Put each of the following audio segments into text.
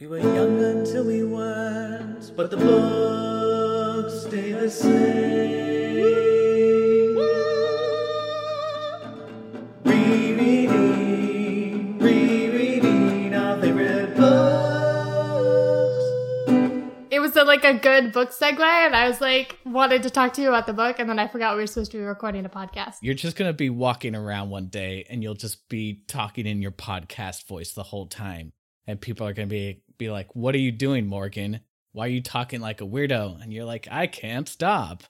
We were young until we weren't, but the books stay the same. Rereading, rereading our favorite books. It was a, like a good book segue, and I was like, wanted to talk to you about the book, and then I forgot we were supposed to be recording a podcast. You're just going to be walking around one day and you'll just be talking in your podcast voice the whole time. And people are going to be be like, "What are you doing, Morgan? Why are you talking like a weirdo?" And you're like, "I can't stop.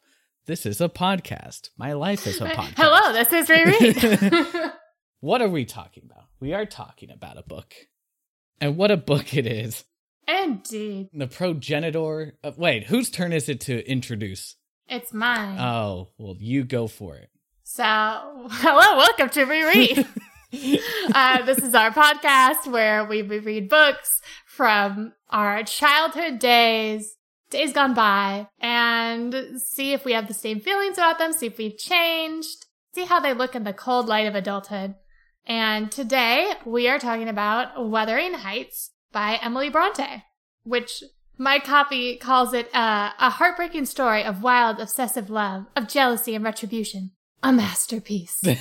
This is a podcast. My life is a podcast." Hello, this is Riri. What are we talking about? We are talking about a book. And what a book it is. Indeed, The progenitor. Of, wait, whose turn is it to introduce? it's mine. Oh, well, you go for it. So, hello, welcome to Reread. uh, this is our podcast where we read books from our childhood days, days gone by, and see if we have the same feelings about them, see if we've changed, see how they look in the cold light of adulthood. And today we are talking about Wuthering Heights by Emily Bronte, which my copy calls it uh, a heartbreaking story of wild, obsessive love, of jealousy and retribution. A masterpiece.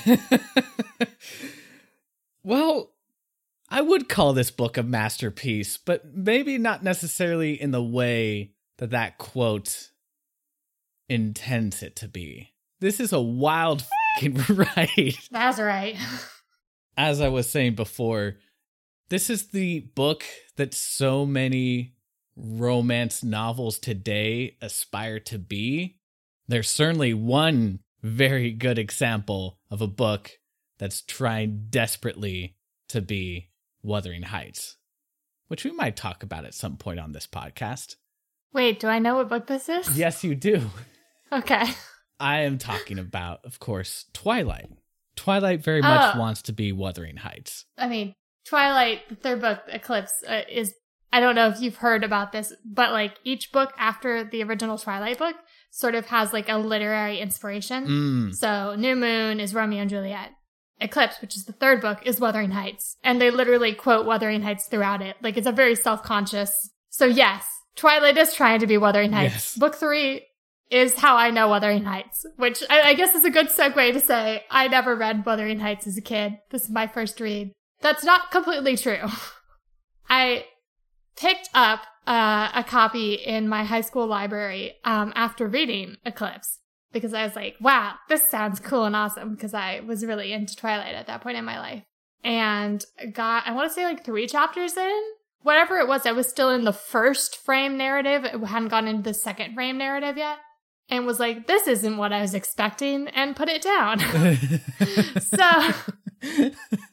well, I would call this book a masterpiece, but maybe not necessarily in the way that that quote intends it to be. This is a wild fucking ride. That's right. As I was saying before, this is the book that so many romance novels today aspire to be. There's certainly one very good example of a book that's trying desperately to be Wuthering Heights, which we might talk about at some point on this podcast. Wait, do I know what book this is? Yes, you do. Okay. I am talking about, of course, Twilight. Twilight very much Oh. wants to be Wuthering Heights. I mean, Twilight, the third book, Eclipse, uh, is. I don't know if you've heard about this, but like each book after the original Twilight book sort of has like a literary inspiration. Mm. So, New Moon is Romeo and Juliet. Eclipse, which is the third book, is Wuthering Heights. And they literally quote Wuthering Heights throughout it. Like, it's a very self conscious. So, yes, Twilight is trying to be Wuthering Heights. Yes. Book three is how I know Wuthering Heights, which I, I guess is a good segue to say I never read Wuthering Heights as a kid. This is my first read. That's not completely true. I picked up uh, a copy in my high school library um, after reading Eclipse because I was like, wow, this sounds cool and awesome because I was really into Twilight at that point in my life. And got, I want to say like three chapters in. Whatever it was, I was still in the first frame narrative. It hadn't gone into the second frame narrative yet. And was like, this isn't what I was expecting, and put it down. so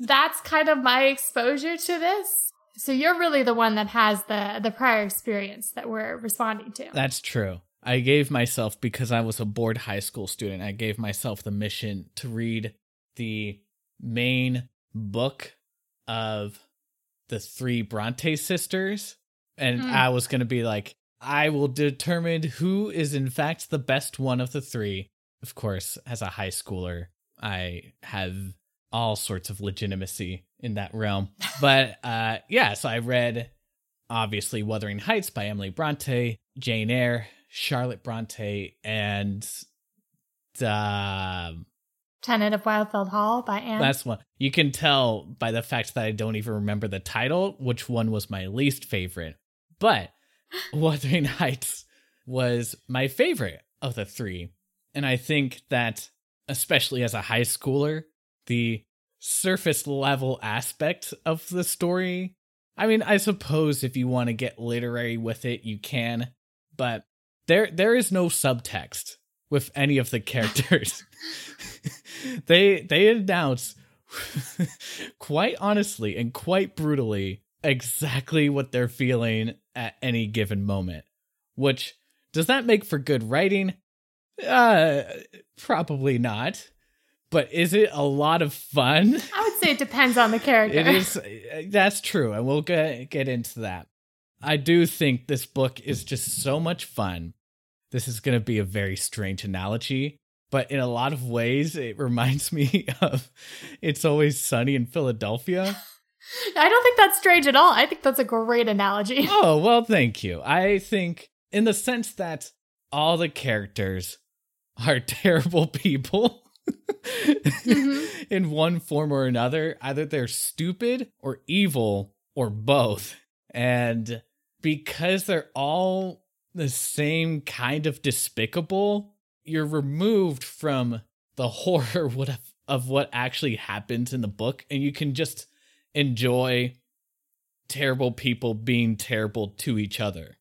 that's kind of my exposure to this. So you're really the one that has the the prior experience that we're responding to. That's true. I gave myself, because I was a bored high school student, I gave myself the mission to read the main book of the three Bronte sisters. And Mm. I was going to be like, I will determine who is in fact the best one of the three. Of course, as a high schooler, I have all sorts of legitimacy in that realm. But uh, yeah, so I read obviously Wuthering Heights by Emily Bronte, Jane Eyre, Charlotte Bronte, and um Tenant of Wildfell Hall by Anne. Last one. You can tell by the fact that I don't even remember the title which one was my least favorite. But Wuthering Heights was my favorite of the three. And I think that, especially as a high schooler, the surface level aspect of the story. I mean, I suppose if you want to get literary with it, you can, but there there is no subtext with any of the characters. they they announce quite honestly and quite brutally exactly what they're feeling at any given moment. Which does that make for good writing? Uh probably not. But is it a lot of fun? I would say it depends on the character. It is that's true, and we'll get get into that. I do think this book is just so much fun. This is going to be a very strange analogy, but in a lot of ways it reminds me of It's Always Sunny in Philadelphia I don't think that's strange at all. I think that's a great analogy. Oh, well, thank you. I think, in the sense that all the characters are terrible people Mhm. in one form or another. Either they're stupid or evil or both. And because they're all the same kind of despicable, you're removed from the horror what of, what actually happens in the book and you can just enjoy terrible people being terrible to each other.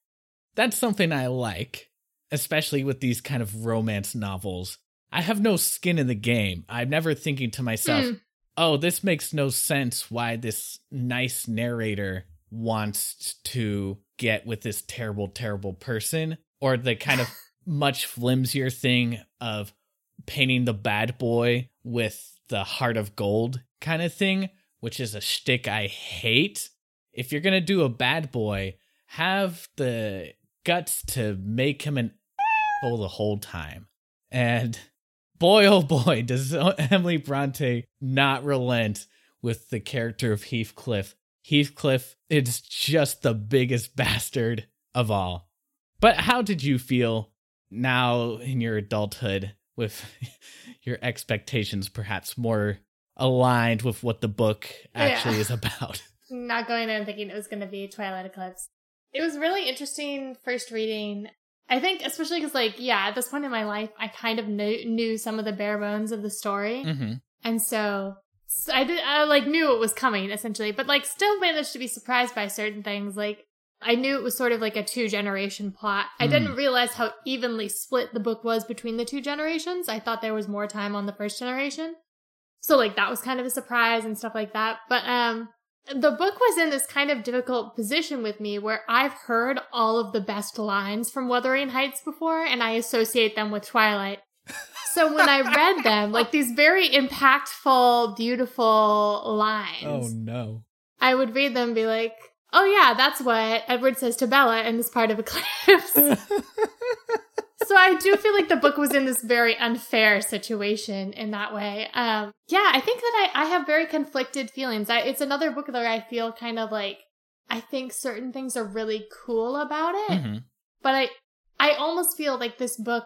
That's something I like, especially with these kind of romance novels. I have no skin in the game. I'm never thinking to myself, Hmm. oh, this makes no sense why this nice narrator wants to get with this terrible, terrible person, or the kind of much flimsier thing of painting the bad boy with the heart of gold kind of thing, which is a shtick I hate. If you're gonna do a bad boy, have the guts to make him an asshole the whole time. And boy, oh boy, does Emily Bronte not relent with the character of Heathcliff. Heathcliff is just the biggest bastard of all. But how did you feel now in your adulthood with your expectations perhaps more aligned with what the book actually Yeah. is about? Not going in thinking it was going to be Twilight Eclipse. It was really interesting first reading. I think, especially because, like, yeah, at this point in my life, I kind of knew, knew some of the bare bones of the story. Mm-hmm. And so, so I did, I like knew it was coming essentially, but like still managed to be surprised by certain things. Like I knew it was sort of like a two generation plot. I didn't realize how evenly split the book was between the two generations. I thought there was more time on the first generation. So like that was kind of a surprise and stuff like that. But um the book was in this kind of difficult position with me where I've heard all of the best lines from Wuthering Heights before and I associate them with Twilight. So when I read them, like these very impactful, beautiful lines, Oh no. I would read them and be like, oh yeah, that's what Edward says to Bella in this part of Eclipse. so I do feel like the book was in this very unfair situation in that way. Um, yeah, I think that I, I have very conflicted feelings. I, it's another book that I feel kind of like, I think certain things are really cool about it Mhm. but I I almost feel like this book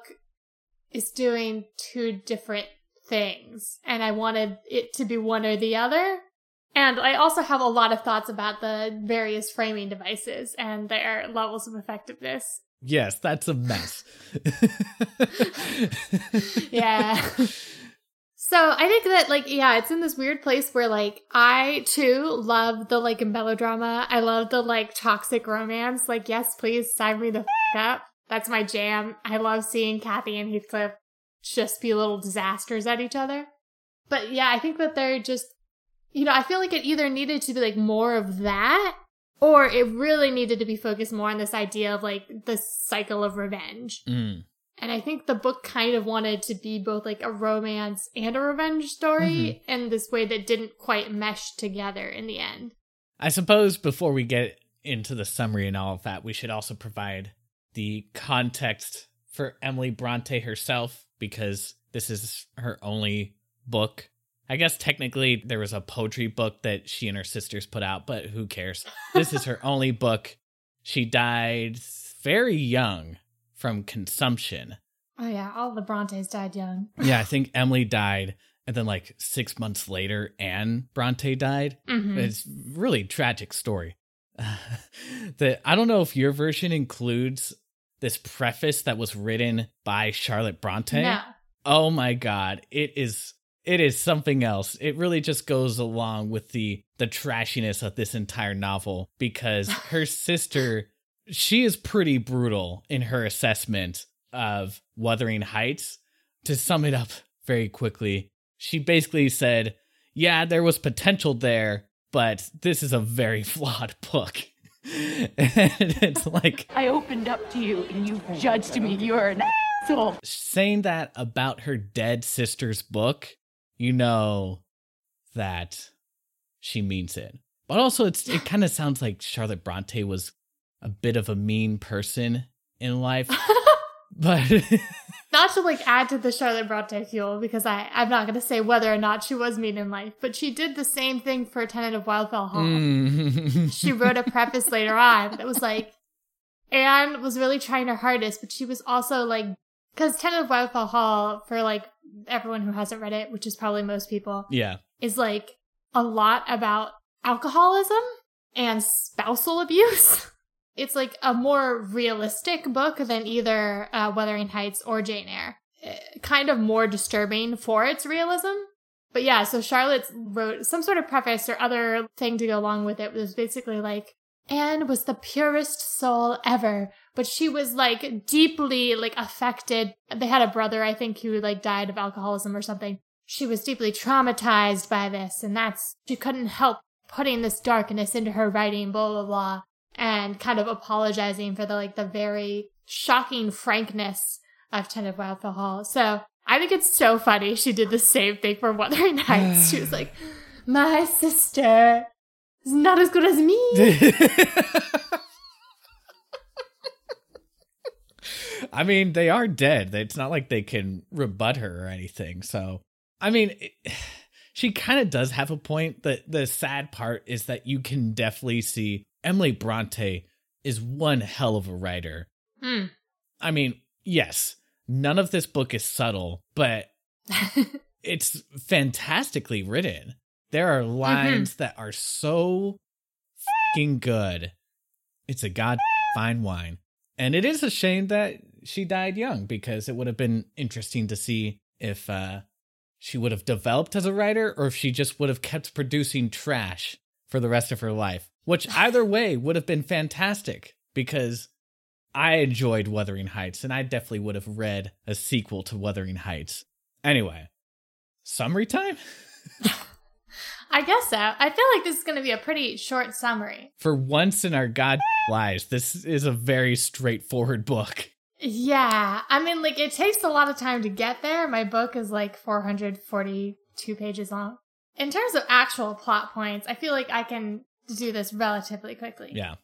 is doing two different things and I wanted it to be one or the other. And I also have a lot of thoughts about the various framing devices and their levels of effectiveness. Yes, that's a mess. Yeah. So I think that like yeah, it's in this weird place where like I too love the like melodrama. I love the like toxic romance. Like yes, please sign me the f- up. That's my jam. I love seeing Kathy and Heathcliff just be little disasters at each other. But yeah, I think that they're just you know, I feel like it either needed to be like more of that or it really needed to be focused more on this idea of like the cycle of revenge. Mm. And I think the book kind of wanted to be both like a romance and a revenge story in this way that didn't quite mesh together in the end. I suppose before we get into the summary and all of that, we should also provide the context for Emily Bronte herself because this is her only book. I guess technically there was a poetry book that she and her sisters put out, but who cares? This is her only book. She died very young from consumption. Oh yeah, all the Brontes died young. Yeah, I think Emily died, and then like six months later, Anne Bronte died. Mhm. It's really tragic story. that I don't know if your version includes this preface that was written by Charlotte Bronte. No. Oh my god, it is it is something else. It really just goes along with the the trashiness of this entire novel because her sister she is pretty brutal in her assessment of Wuthering Heights. To sum it up very quickly, she basically said, "Yeah, there was potential there, but this is a very flawed book." And it's like I opened up to you and you judged me. You're an asshole. saying that about her dead sister's book, you know that she means it. But also it's it kind of sounds like Charlotte Bronte was a bit of a mean person in life But not to like add to the Charlotte Bronte fuel because I I'm not gonna say whether or not she was mean in life, but she did the same thing for Tenant of Wildfell Hall. Mm. She wrote a preface later on that was like, Anne was really trying her hardest, but she was also like, because Tenant of Wildfell Hall for like everyone who hasn't read it, which is probably most people, yeah. is like a lot about alcoholism and spousal abuse. It's like a more realistic book than either uh, Wuthering Heights or Jane Eyre. Eh, Kind of more disturbing for its realism. But yeah, so Charlotte wrote some sort of preface or other thing to go along with it. It was basically like, Anne was the purest soul ever, but she was like deeply like affected. They had a brother, I think, who like died of alcoholism or something. She was deeply traumatized by this, and that's she couldn't help putting this darkness into her writing, blah blah blah, and kind of apologizing for the like the very shocking frankness of Ten of Wildfell Hall. So I think it's so funny she did the same thing for Wuthering Heights. she was like, My sister is not as good as me. I mean, they are dead. It's not like they can rebut her or anything. So, I mean, it, she kind of does have a point. The the sad part is that you can definitely see Emily Bronte is one hell of a writer. Hmm. I mean, yes, none of this book is subtle, but it's fantastically written. There are lines that are so fucking good. It's a god fine wine. And it is a shame that she died young because it would have been interesting to see if uh, she would have developed as a writer or if she just would have kept producing trash for the rest of her life. Which either way would have been fantastic because I enjoyed Wuthering Heights and I definitely would have read a sequel to Wuthering Heights. Anyway, summary time? I guess so. I feel like this is going to be a pretty short summary. For once in our god lives, this is a very straightforward book. Yeah. I mean, like, it takes a lot of time to get there. My book is like 442 pages long. In terms of actual plot points, I feel like I can do this relatively quickly. Yeah.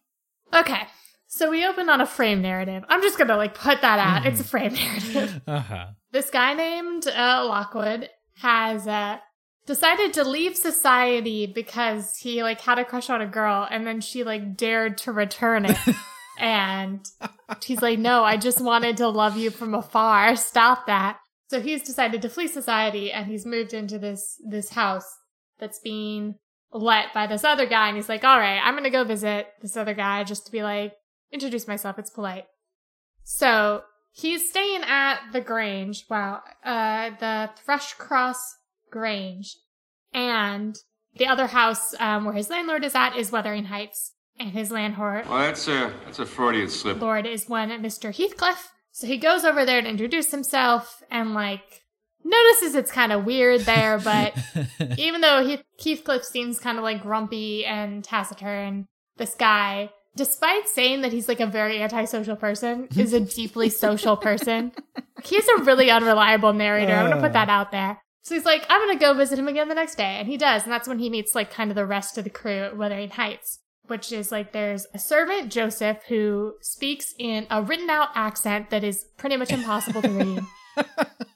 Okay. So we open on a frame narrative. I'm just going to like put that out. It's a frame narrative. Uh huh. this guy named uh, Lockwood has uh, decided to leave society because he like had a crush on a girl and then she like dared to return it. and he's like, no, I just wanted to love you from afar. Stop that. So he's decided to flee society and he's moved into this this house that's being let by this other guy and he's like, all right, I'm gonna go visit this other guy just to be like, introduce myself, it's polite. So he's staying at the Grange, wow, uh, the Thrushcross Grange. And the other house um, where his landlord is at is Wuthering Heights. And his landlord Well, that's a that's a Freudian slip. Lord is one Mr. Heathcliff. So he goes over there to introduce himself and like notices it's kind of weird there, but even though Heath- Heathcliff seems kind of like grumpy and taciturn, this guy, despite saying that he's like a very antisocial person, is a deeply social person. He's a really unreliable narrator. I'm gonna put that uh. out there. So he's like, I'm gonna go visit him again the next day, and he does, and that's when he meets like kind of the rest of the crew at Wuthering Heights. Which is like there's a servant, Joseph, who speaks in a written out accent that is pretty much impossible to read.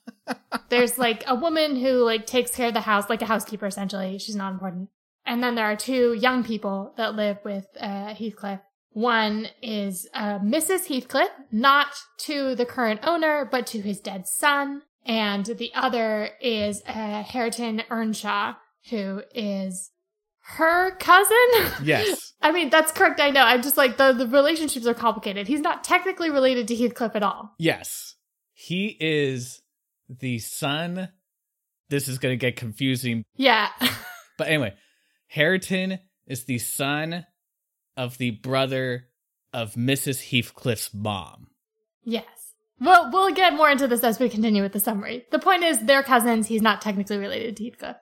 There's like a woman who like takes care of the house, like a housekeeper essentially. She's not important. And then there are two young people that live with uh, Heathcliff. One is uh, Mrs. Heathcliff, not to the current owner, but to his dead son. And the other is uh, Hareton Earnshaw, who is her cousin. yes. I mean, that's correct. I know. I'm just like the, the relationships are complicated. He's not technically related to Heathcliff at all. Yes. He is the son. This is going to get confusing. Yeah. But anyway, Hareton is the son of the brother of Mrs. Heathcliff's mom. yes. Well, we'll get more into this as we continue with the summary. The point is, they're cousins. He's not technically related to Heathcliff.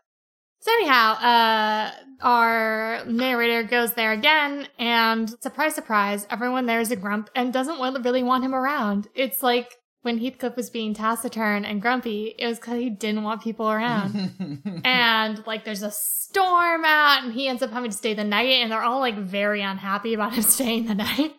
So anyhow, uh, our narrator goes there again, and surprise, surprise, everyone there is a grump and doesn't really want him around. It's like when Heathcliff was being taciturn and grumpy, it was because he didn't want people around. and like there's a storm out and he ends up having to stay the night and they're all like very unhappy about him staying the night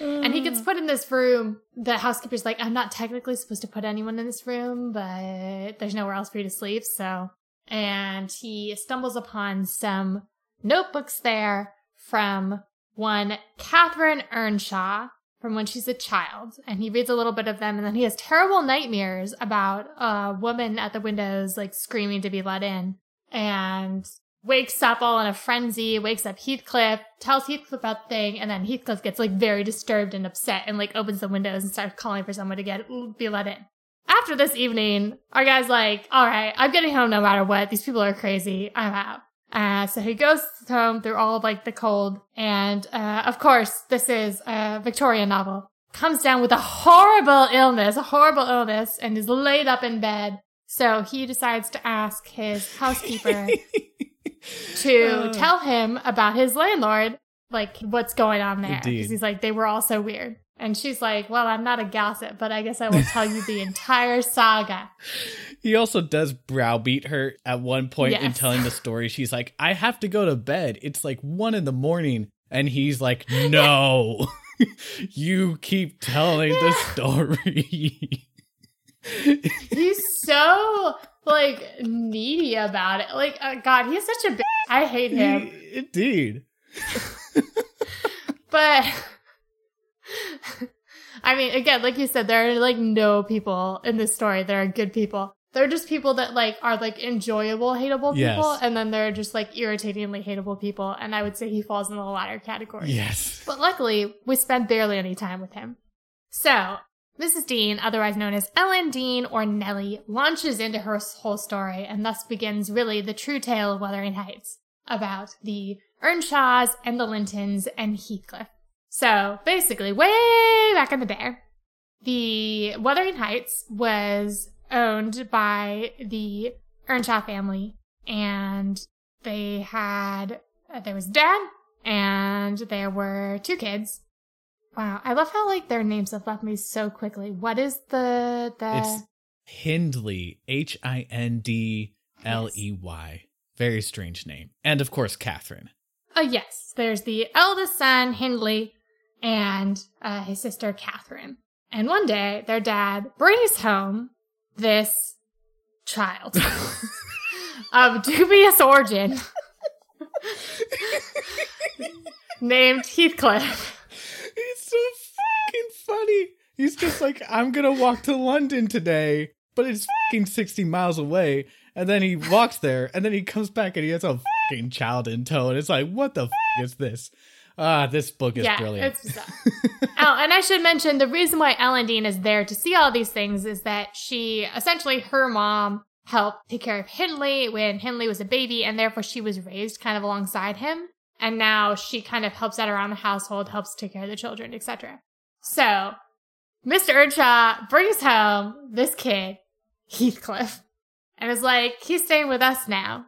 And he Mm. gets put in this room. The housekeeper's like, I'm not technically supposed to put anyone in this room, but there's nowhere else for you to sleep. So, and he stumbles upon some notebooks there from one Catherine Earnshaw from when she's a child. And he reads a little bit of them. And then he has terrible nightmares about a woman at the windows, like screaming to be let in. And wakes up all in a frenzy, wakes up Heathcliff, tells Heathcliff about the thing, and then Heathcliff gets like very disturbed and upset and like opens the windows and starts calling for someone to get be let in. After this evening, our guy's like, all right, I'm getting home no matter what. These people are crazy. I'm out. Uh, so he goes home through all of like the cold. And, uh, of course, this is a Victorian novel. Comes down with a horrible illness, a horrible illness, and is laid up in bed. So he decides to ask his housekeeper to Uh. tell him about his landlord, like what's going on there. Because he's like, they were all so weird. And she's like, well, I'm not a gossip, but I guess I will tell you the entire saga. He also does browbeat her at one point in telling the story. She's like, I have to go to bed. It's like one in the morning. And he's like, No, you keep telling the story. He's so like needy about it. Like, uh, God, he's such a bitch. I hate him. Indeed. But I mean, again, like you said, there are like no people in this story that are good people. They're just people that like are like enjoyable, hateable people, Yes. and then they're just like irritatingly hateable people. And I would say he falls in the latter category. Yes. But luckily, we spent barely any time with him. So, Mrs. Dean, otherwise known as Ellen Dean or Nellie, launches into her whole story, and thus begins really the true tale of Wuthering Heights about the Earnshaws and the Lintons and Heathcliff. So, basically, way back in the day, the Wuthering Heights was owned by the Earnshaw family, and they had, uh, there was dad, and there were two kids. Wow, I love how like their names have left me so quickly. What is the the? It's Hindley, H I N D L E Y. Very strange name. And of course, Catherine. Oh yes, there's the eldest son Hindley and uh, his sister Catherine. And one day, their dad brings home this child of dubious origin named Heathcliff. He's so fucking funny. He's just like, I'm gonna walk to London today, but it's fucking 60 miles away. And then he walks there, and then he comes back and he has a fucking child in tow. And it's like, what the f- is this? Ah, this book is brilliant. It's oh, and I should mention the reason why Ellen Dean is there to see all these things is that she essentially her mom helped take care of Hindley when Hindley was a baby, and therefore she was raised kind of alongside him. And now she kind of helps out around the household, helps take care of the children, etc. So, Mr. Earnshaw brings home this kid, Heathcliff, and is like, he's staying with us now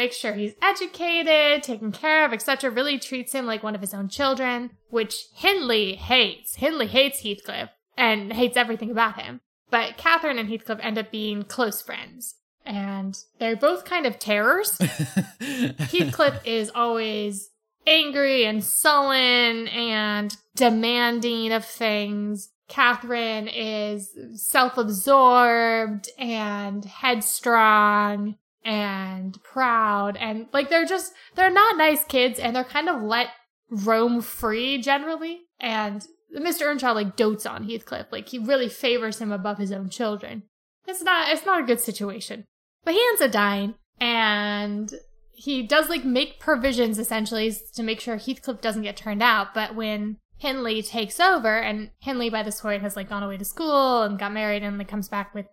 makes sure he's educated, taken care of, etc. Really treats him like one of his own children, which Hindley hates. Hindley hates Heathcliff and hates everything about him. But Catherine and Heathcliff end up being close friends. And they're both kind of terrors. Heathcliff is always angry and sullen and demanding of things. Catherine is self absorbed and headstrong and proud. And like they're just, they're not nice kids and they're kind of let roam free generally. And Mr. Earnshaw like dotes on Heathcliff. Like he really favors him above his own children. It's not, it's not a good situation. But he ends up dying and he does like make provisions essentially to make sure Heathcliff doesn't get turned out. But when Hindley takes over, and Hindley by this point has like gone away to school and got married and like comes back with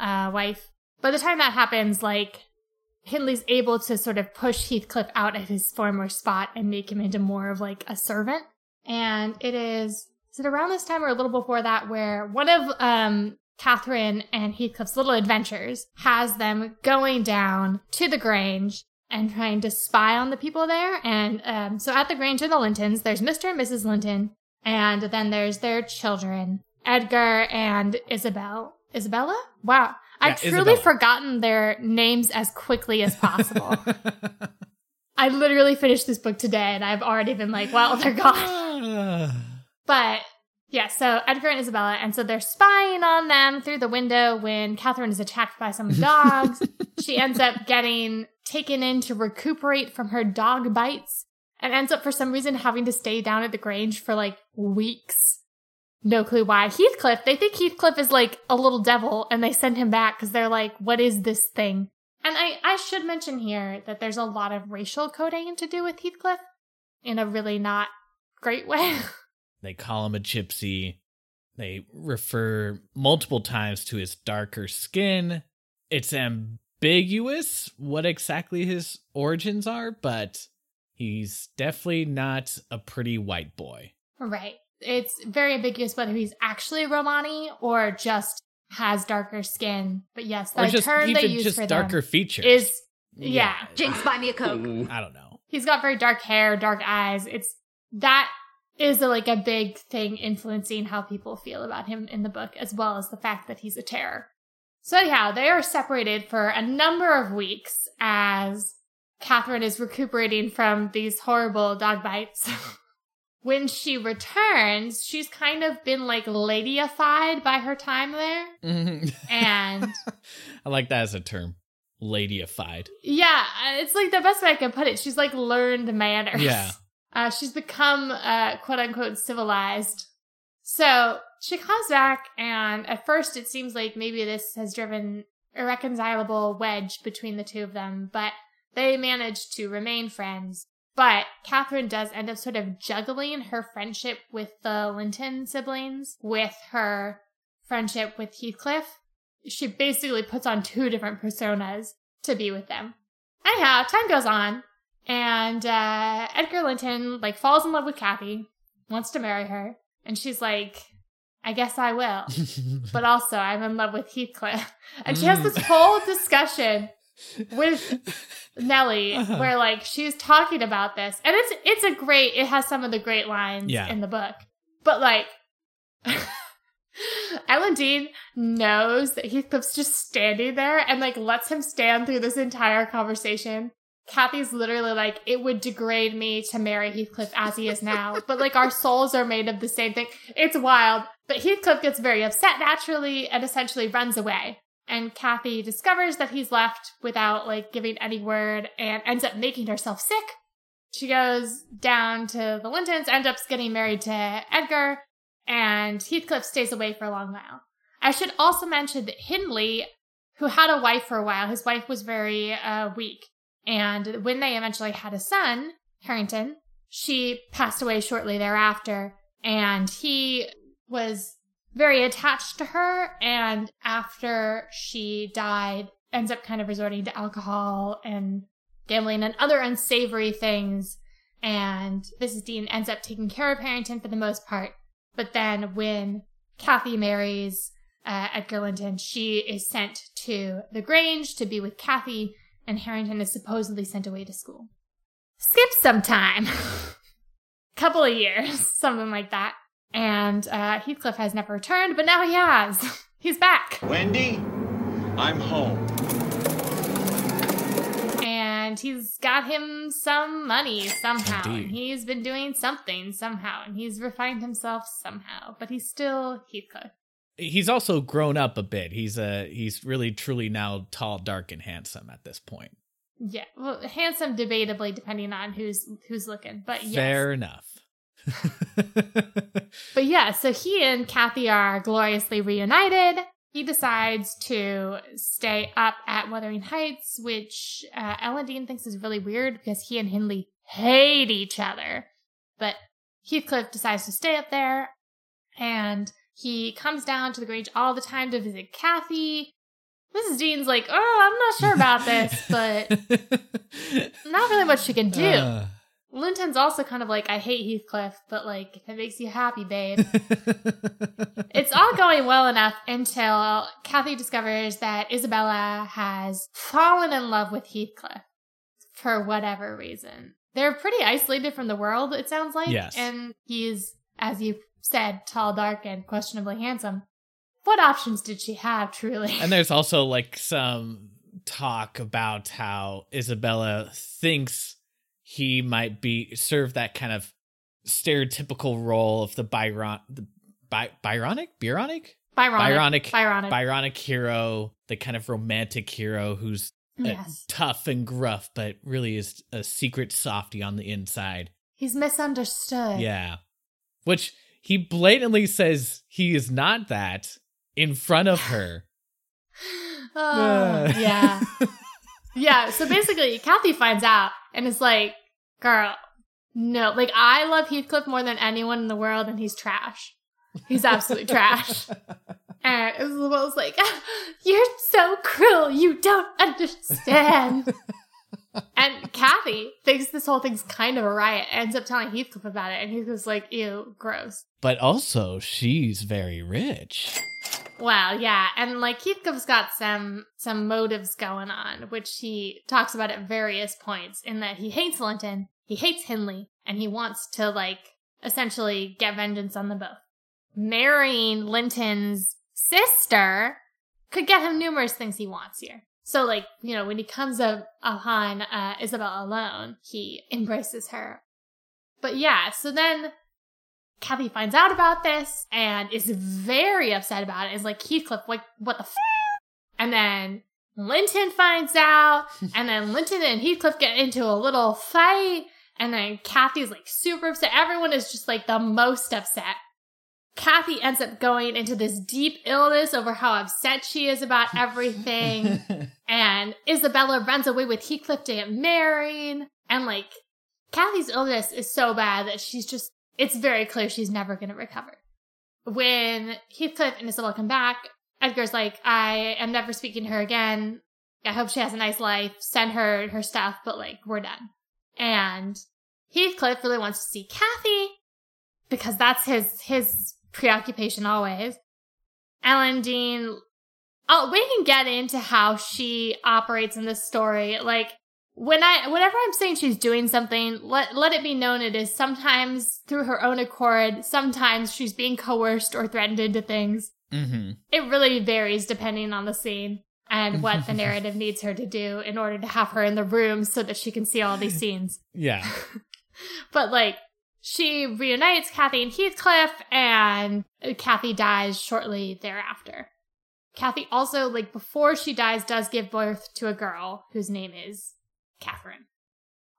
a wife. By the time that happens, like Hindley's able to sort of push Heathcliff out of his former spot and make him into more of like a servant. And it is is it around this time or a little before that where one of um Catherine and Heathcliff's little adventures has them going down to the Grange and trying to spy on the people there. And um, so at the Grange are the Lintons. There's Mr. and Mrs. Linton, and then there's their children, Edgar and Isabel. Isabella? Wow. I've Yeah, truly Isabella. forgotten their names as quickly as possible. I literally finished this book today and I've already been like, well, they're gone. But Yeah, so Edgar and Isabella, and so they're spying on them through the window when Catherine is attacked by some dogs. she ends up getting taken in to recuperate from her dog bites and ends up for some reason having to stay down at the Grange for like weeks. No clue why. Heathcliff, they think Heathcliff is like a little devil and they send him back because they're like, what is this thing? And I, I should mention here that there's a lot of racial coding to do with Heathcliff in a really not great way. They call him a gypsy. They refer multiple times to his darker skin. It's ambiguous what exactly his origins are, but he's definitely not a pretty white boy. right. It's very ambiguous whether he's actually Romani or just has darker skin. But yes, the or just term even they use just for darker them features. is yeah. Jinx, buy me a Coke. I don't know. He's got very dark hair, dark eyes. It's that is a, like a big thing influencing how people feel about him in the book, as well as the fact that he's a terror. So anyhow, they are separated for a number of weeks as Catherine is recuperating from these horrible dog bites. when she returns, she's kind of been like ladyified by her time there. Mhm. And I like that as a term. Ladyified. yeah, it's like the best way I can put it. She's like learned manners. Yeah. Uh, she's become uh, quote unquote civilized. So she comes back, and at first it seems like maybe this has driven a irreconcilable wedge between the two of them, but they manage to remain friends. But Catherine does end up sort of juggling her friendship with the Linton siblings with her friendship with Heathcliff. She basically puts on two different personas to be with them. Anyhow, time goes on, and uh, Edgar Linton like falls in love with Kathy, wants to marry her, and she's like, "I guess I will," but also I'm in love with Heathcliff, and she has this whole discussion with Nellie Uh-huh. where like she's talking about this, and it's it's a great. It has some of the great lines Yeah. in the book, but like. Ellen Dean knows that Heathcliff's just standing there and like lets him stand through this entire conversation. Kathy's literally like, it would degrade me to marry Heathcliff as he is now, but like our souls are made of the same thing. It's wild. But Heathcliff gets very upset naturally and essentially runs away. And Kathy discovers that he's left without like giving any word and ends up making herself sick. She goes down to the Lintons, ends up getting married to Edgar, and Heathcliff stays away for a long while. I should also mention that Hindley, who had a wife for a while, his wife was very uh, weak. And when they eventually had a son, Harrington, she passed away shortly thereafter. And he was very attached to her. And after she died, ends up kind of resorting to alcohol and gambling and other unsavory things. And Mrs. Dean ends up taking care of Harrington for the most part. But then when Kathy marries uh, Edgar Linton, she is sent to the Grange to be with Kathy, and Harrington is supposedly sent away to school. Skip some time. Couple of years, something like that. And uh, Heathcliff has never returned, but now he has. He's back. Wendy, I'm home. and he's got him some money somehow. Indeed. He's been doing something somehow, and he's refined himself somehow, but he's still Heathcliff. He's also grown up a bit. He's a he's really truly now tall, dark, and handsome at this point. Yeah, well, handsome, debatably, depending on who's who's looking, but yes. Fair enough. But yeah, so he and Kathy are gloriously reunited. He decides to stay up at Wuthering Heights, which uh, Ellen Dean thinks is really weird because he and Hindley hate each other. But Heathcliff decides to stay up there, and he comes down to the Grange all the time to visit Kathy. Mrs. Dean's like, oh, I'm not sure about this, but not really much she can do. Uh. Linton's also kind of like, I hate Heathcliff, but like, if it makes you happy, babe. it's all going well enough until Kathy discovers that Isabella has fallen in love with Heathcliff for whatever reason. They're pretty isolated from the world, it sounds like. Yes. And he's, as you said, tall, dark, and questionably handsome. What options did she have, truly? and there's also like some talk about how Isabella thinks he might be serve that kind of stereotypical role of the Byron the By- Byronic? Byronic? Byronic. Byronic. Byronic. Byronic hero, the kind of romantic hero who's uh, Yes. tough and gruff, but really is a secret softy on the inside. He's misunderstood. Yeah. Which he blatantly says he is not that in front of her. Oh, yeah. Yeah. So basically, Kathy finds out and is like, girl, no. Like, I love Heathcliff more than anyone in the world, and he's trash. He's absolutely trash. And Isabel's like, You're so cruel. You don't understand. and Kathy thinks this whole thing's kind of a riot, ends up telling Heathcliff about it, and Heathcliff's like, Ew, gross. But also, she's very rich. Well, yeah, and like Heathcliff's got some some motives going on, which he talks about at various points. In that he hates Linton, he hates Hindley, and he wants to like essentially get vengeance on them both. Marrying Linton's sister could get him numerous things he wants here. So, like you know, when he comes up upon uh, Isabel alone, he embraces her. But yeah, so then Kathy finds out about this and is very upset about it. Is like Heathcliff, like what the f-? And then Linton finds out, and then Linton and Heathcliff get into a little fight, and then Kathy's like super upset. Everyone is just like the most upset. Kathy ends up going into this deep illness over how upset she is about everything. and Isabella runs away with Heathcliff to get married. And like, Kathy's illness is so bad that she's just, it's very clear she's never going to recover. When Heathcliff and Isabella come back, Edgar's like, I am never speaking to her again. I hope she has a nice life. Send her her stuff, but like, we're done. And Heathcliff really wants to see Kathy because that's his his preoccupation always. Ellen Dean, oh, we can get into how she operates in this story. Like when I, whenever I'm saying she's doing something, let let it be known it is sometimes through her own accord. Sometimes she's being coerced or threatened into things. hmm It really varies depending on the scene and what the narrative needs her to do in order to have her in the room so that she can see all these scenes. Yeah. But like, she reunites Kathy and Heathcliff, and Kathy dies shortly thereafter. Kathy also, like, before she dies, does give birth to a girl whose name is Catherine,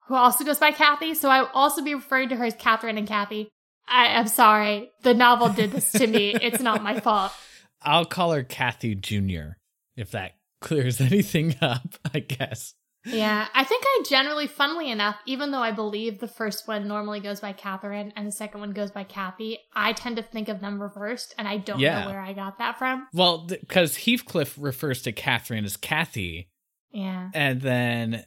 who also goes by Kathy. So I will also be referring to her as Catherine and Kathy. I am sorry. The novel did this to me. It's not my fault. I'll call her Kathy Jr. if that clears anything up, I guess. Yeah, I think I generally, funnily enough, even though I believe the first one normally goes by Catherine and the second one goes by Kathy, I tend to think of them reversed, and I don't Yeah. know where I got that from. Well, because Heathcliff refers to Catherine as Kathy, Yeah. and then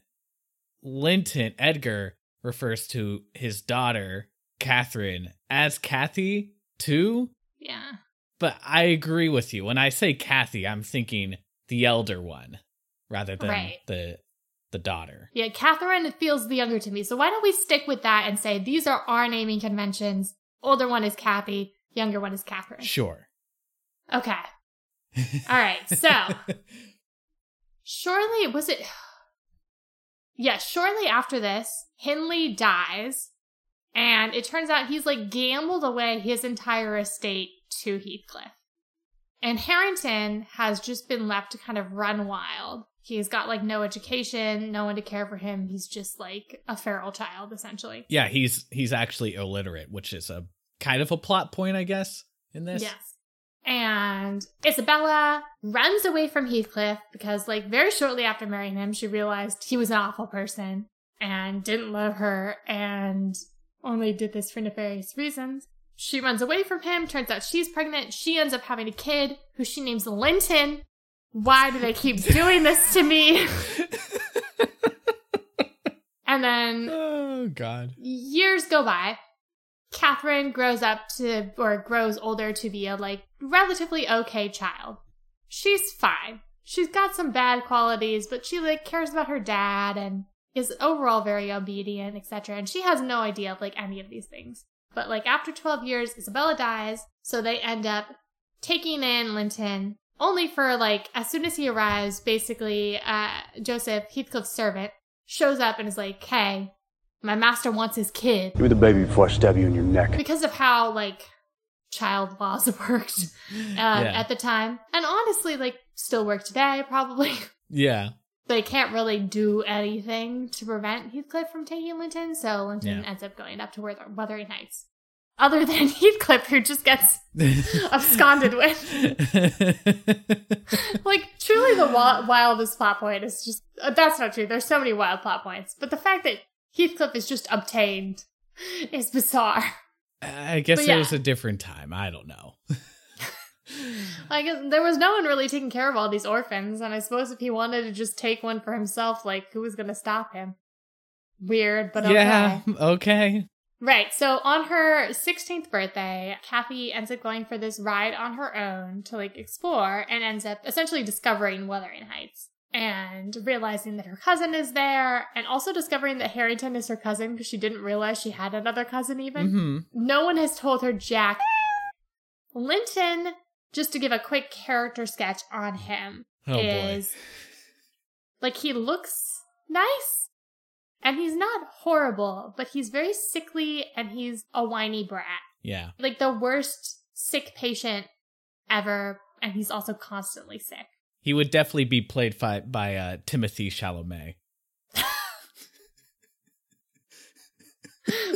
Linton, Edgar, refers to his daughter, Catherine, as Kathy, too. Yeah. But I agree with you. When I say Kathy, I'm thinking the elder one rather than Right. the the daughter. Yeah, Catherine feels the younger to me. So why don't we stick with that and say these are our naming conventions? Older one is Kathy, younger one is Catherine. Sure. Okay. All right. So shortly, was it? Yeah, shortly after this, Hindley dies, and it turns out he's like gambled away his entire estate to Heathcliff. And Harrington has just been left to kind of run wild. He's got like no education, no one to care for him. He's just like a feral child, essentially. Yeah, he's he's actually illiterate, which is a kind of a plot point, I guess, in this. Yes. And Isabella runs away from Heathcliff because, like, very shortly after marrying him, she realized he was an awful person and didn't love her and only did this for nefarious reasons. She runs away from him. Turns out she's pregnant. She ends up having a kid who she names Linton. Why do they keep doing this to me? and then Oh God. years go by. Catherine grows up to, or grows older to be a like relatively okay child. She's fine. She's got some bad qualities, but she like cares about her dad and is overall very obedient, etc. And she has no idea of like any of these things. But like after 12 years, Isabella dies, so they end up taking in Linton only for like as soon as he arrives, basically, uh, Joseph, Heathcliff's servant, shows up and is like, hey, my master wants his kid Give me the baby before I stab you in your neck. because of how like child laws worked uh, Yeah. at the time. And honestly, like, still work today, probably. Yeah. they can't really do anything to prevent Heathcliff from taking Linton, so Linton Yeah. ends up going up to Wither- Wuthering Heights. Other than Heathcliff, who just gets absconded with. like truly the wa- wildest plot point is just uh, that's not true there's so many wild plot points but the fact that heathcliff is just obtained is bizarre I guess But it yeah. was a different time. I don't know. like there was no one really taking care of all these orphans and i suppose if he wanted to just take one for himself like who was gonna stop him weird but okay Yeah. Okay. Right. So on her 16th birthday, Kathy ends up going for this ride on her own to like explore and ends up essentially discovering Wuthering Heights and realizing that her cousin is there and also discovering that Hareton is her cousin because she didn't realize she had another cousin even. hmm No one has told her Jack. Linton, just to give a quick character sketch on him, Oh boy. is like he looks nice and he's not horrible, but he's very sickly and he's a whiny brat. Yeah. Like the worst sick patient ever, and he's also constantly sick. He would definitely be played fi- by uh, Timothy Chalamet.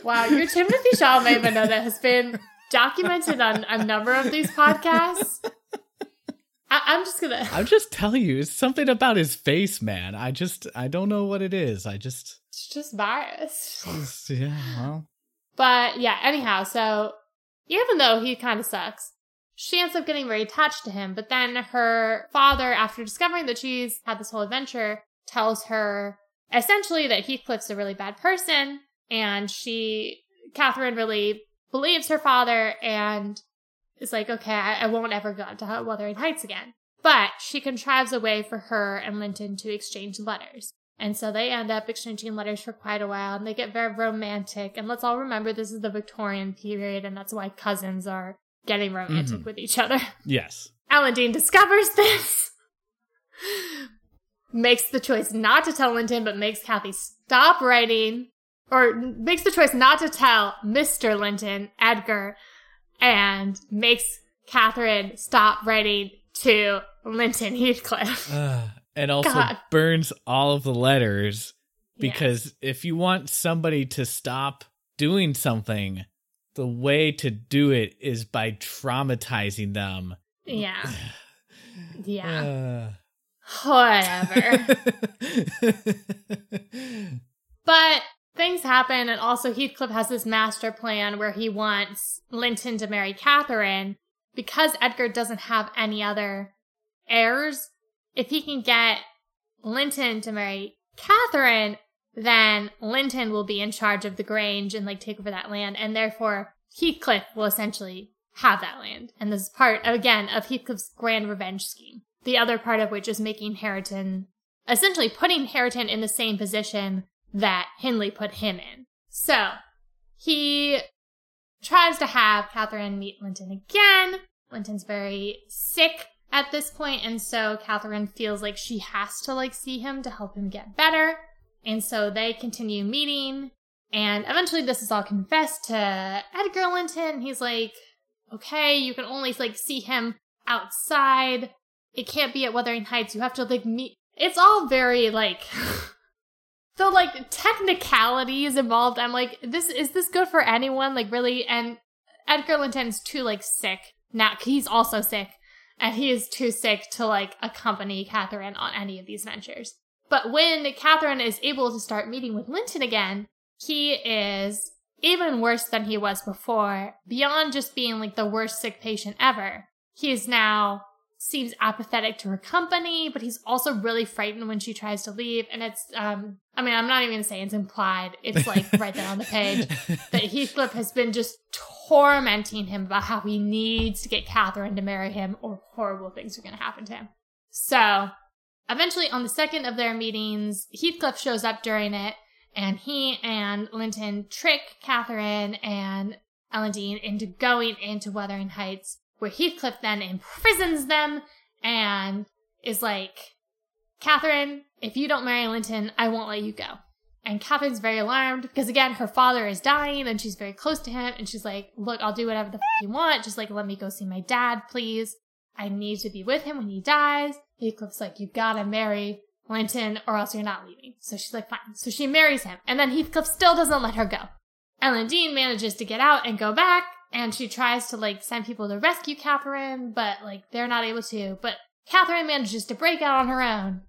Wow, your Timothy Chalamet Minota has been documented on a number of these podcasts. I- I'm just gonna. I'm just telling you, it's something about his face, man. I just, I don't know what it is. I just, It's just biased. it's- yeah, well, But yeah, anyhow, so even though he kind of sucks, she ends up getting very attached to him. But then her father, after discovering that she's had this whole adventure, tells her essentially that Heathcliff's a really bad person. And she, Catherine, really believes her father and is like, okay, I, I won't ever go up to Wuthering Heights again. But she contrives a way for her and Linton to exchange letters. And so they end up exchanging letters for quite a while and they get very romantic. And let's all remember this is the Victorian period and that's why cousins are getting romantic Mhm. with each other. yes. Ellen Dean discovers this, makes the choice not to tell Linton, but makes Kathy stop writing, or makes the choice not to tell Mr. Linton, Edgar, and makes Catherine stop writing to Linton Heathcliff. Uh, and also God. burns all of the letters because if you want somebody to stop doing something, the way to do it is by traumatizing them. Yeah. Yeah. Uh. Whatever. But things happen, and also Heathcliff has this master plan where he wants Linton to marry Catherine because Edgar doesn't have any other heirs. If he can get Linton to marry Catherine, then Linton will be in charge of the Grange and like take over that land, and therefore Heathcliff will essentially have that land. And this is part again of Heathcliff's grand revenge scheme. The other part of which is making Hareton essentially putting Hareton in the same position that Hindley put him in. So he tries to have Catherine meet Linton again. Linton's very sick at this point, and so Catherine feels like she has to like see him to help him get better. And so they continue meeting, and eventually this is all confessed to Edgar Linton. He's like, okay, you can only like see him outside. It can't be at Wuthering Heights. You have to like meet. It's all very like the like technicalities involved. I'm like, this is this good for anyone? Like really? And Edgar Linton's too like sick now. He's also sick, and he is too sick to like accompany Catherine on any of these ventures. But when Catherine is able to start meeting with Linton again, he is even worse than he was before. Beyond just being like the worst sick patient ever, he is now seems apathetic to her company, but he's also really frightened when she tries to leave. And it's, um, I mean, I'm not even gonna say it's implied. It's like right there on the page that Heathcliff has been just tormenting him about how he needs to get Catherine to marry him or horrible things are gonna happen to him. So, eventually on the second of their meetings, Heathcliff shows up during it and he and Linton trick Catherine and Ellen Dean into going into Wuthering Heights, where Heathcliff then imprisons them and is like, Catherine, if you don't marry Linton, I won't let you go. And Catherine's very alarmed because again, her father is dying and she's very close to him. And she's like, look, I'll do whatever the f- you want. Just like, let me go see my dad, please. I need to be with him when he dies. Heathcliff's like, you gotta marry Linton or else you're not leaving. So she's like, fine. So she marries him. And then Heathcliff still doesn't let her go. Ellen Dean manages to get out and go back. And she tries to like send people to rescue Catherine, but like they're not able to. But Catherine manages to break out on her own.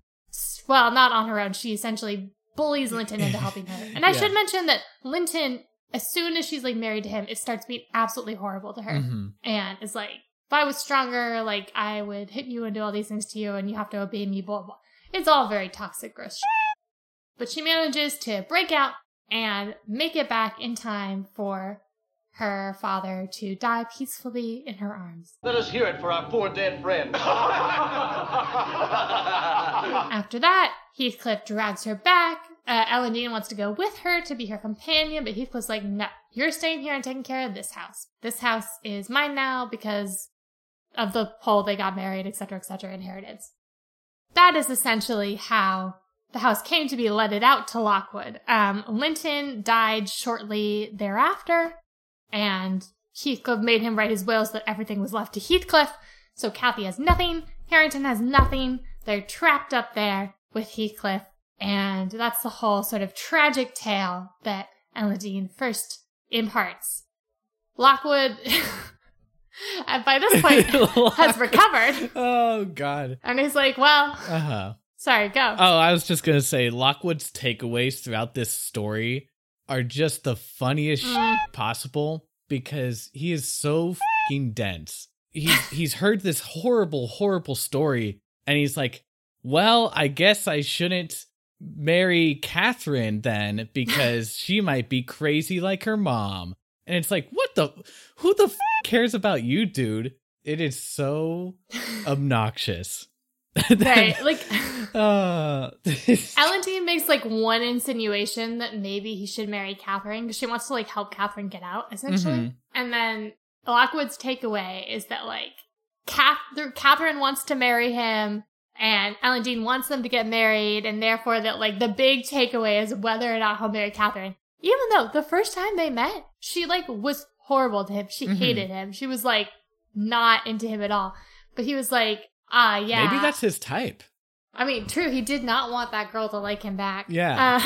Well, not on her own. She essentially bullies Linton into helping her. And I Yeah. should mention that Linton, as soon as she's like married to him, it starts being absolutely horrible to her. Mhm. And is like, if I was stronger, like I would hit you and do all these things to you and you have to obey me, blah, blah. It's all very toxic, gross shit. But she manages to break out and make it back in time for her father to die peacefully in her arms. Let us hear it for our poor dead friend. After that, Heathcliff drags her back. Uh, Ellen Dean wants to go with her to be her companion, but Heathcliff's like, no, you're staying here and taking care of this house. This house is mine now because of the whole they got married, etc., etc., inheritance. That is essentially how the house came to be letted out to Lockwood. Um, Linton died shortly thereafter, and Heathcliff made him write his will so that everything was left to Heathcliff. So Kathy has nothing, Hareton has nothing. They're trapped up there with Heathcliff, and that's the whole sort of tragic tale that Ellen Dean first imparts. Lockwood, and by this point, has recovered, Oh god. and he's like, "Well, Uh huh. sorry, go." Oh, I was just gonna say Lockwood's takeaways throughout this story are just the funniest Mm. possible because he is so fucking dense. He's he's heard this horrible, horrible story, and he's like, "Well, I guess I shouldn't marry Catherine then because she might be crazy like her mom." And it's like, what the? Who the f- cares about you, dude? It is so obnoxious. right, like. Uh, Ellen Dean makes like one insinuation that maybe he should marry Catherine because she wants to like help Catherine get out, essentially. Mhm. And then Lockwood's takeaway is that like Cath- Catherine wants to marry him and Ellen Dean wants them to get married, and therefore that like the big takeaway is whether or not he'll marry Catherine. Even though the first time they met, she like was horrible to him. She Mhm. hated him. She was like not into him at all. But he was like, ah, yeah. Maybe that's his type. I mean, true. He did not want that girl to like him back. Yeah.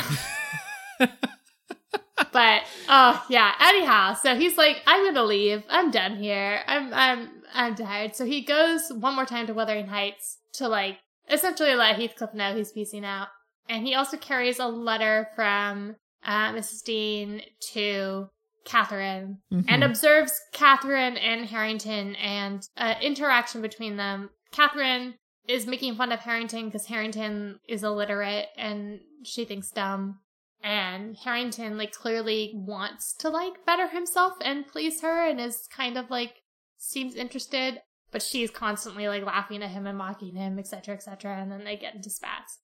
Uh, but oh yeah. Anyhow, so he's like, I'm gonna leave. I'm done here. I'm I'm I'm tired. So he goes one more time to Wuthering Heights to like essentially let Heathcliff know he's piecing out. And he also carries a letter from uh, Mrs. Dean to Catherine and observes Catherine and Hareton and uh, interaction between them. Catherine is making fun of Hareton because Hareton is illiterate and she thinks dumb. And Hareton like clearly wants to like better himself and please her and is kind of like seems interested, but she's constantly like laughing at him and mocking him, etc., etc. And then they get into spats.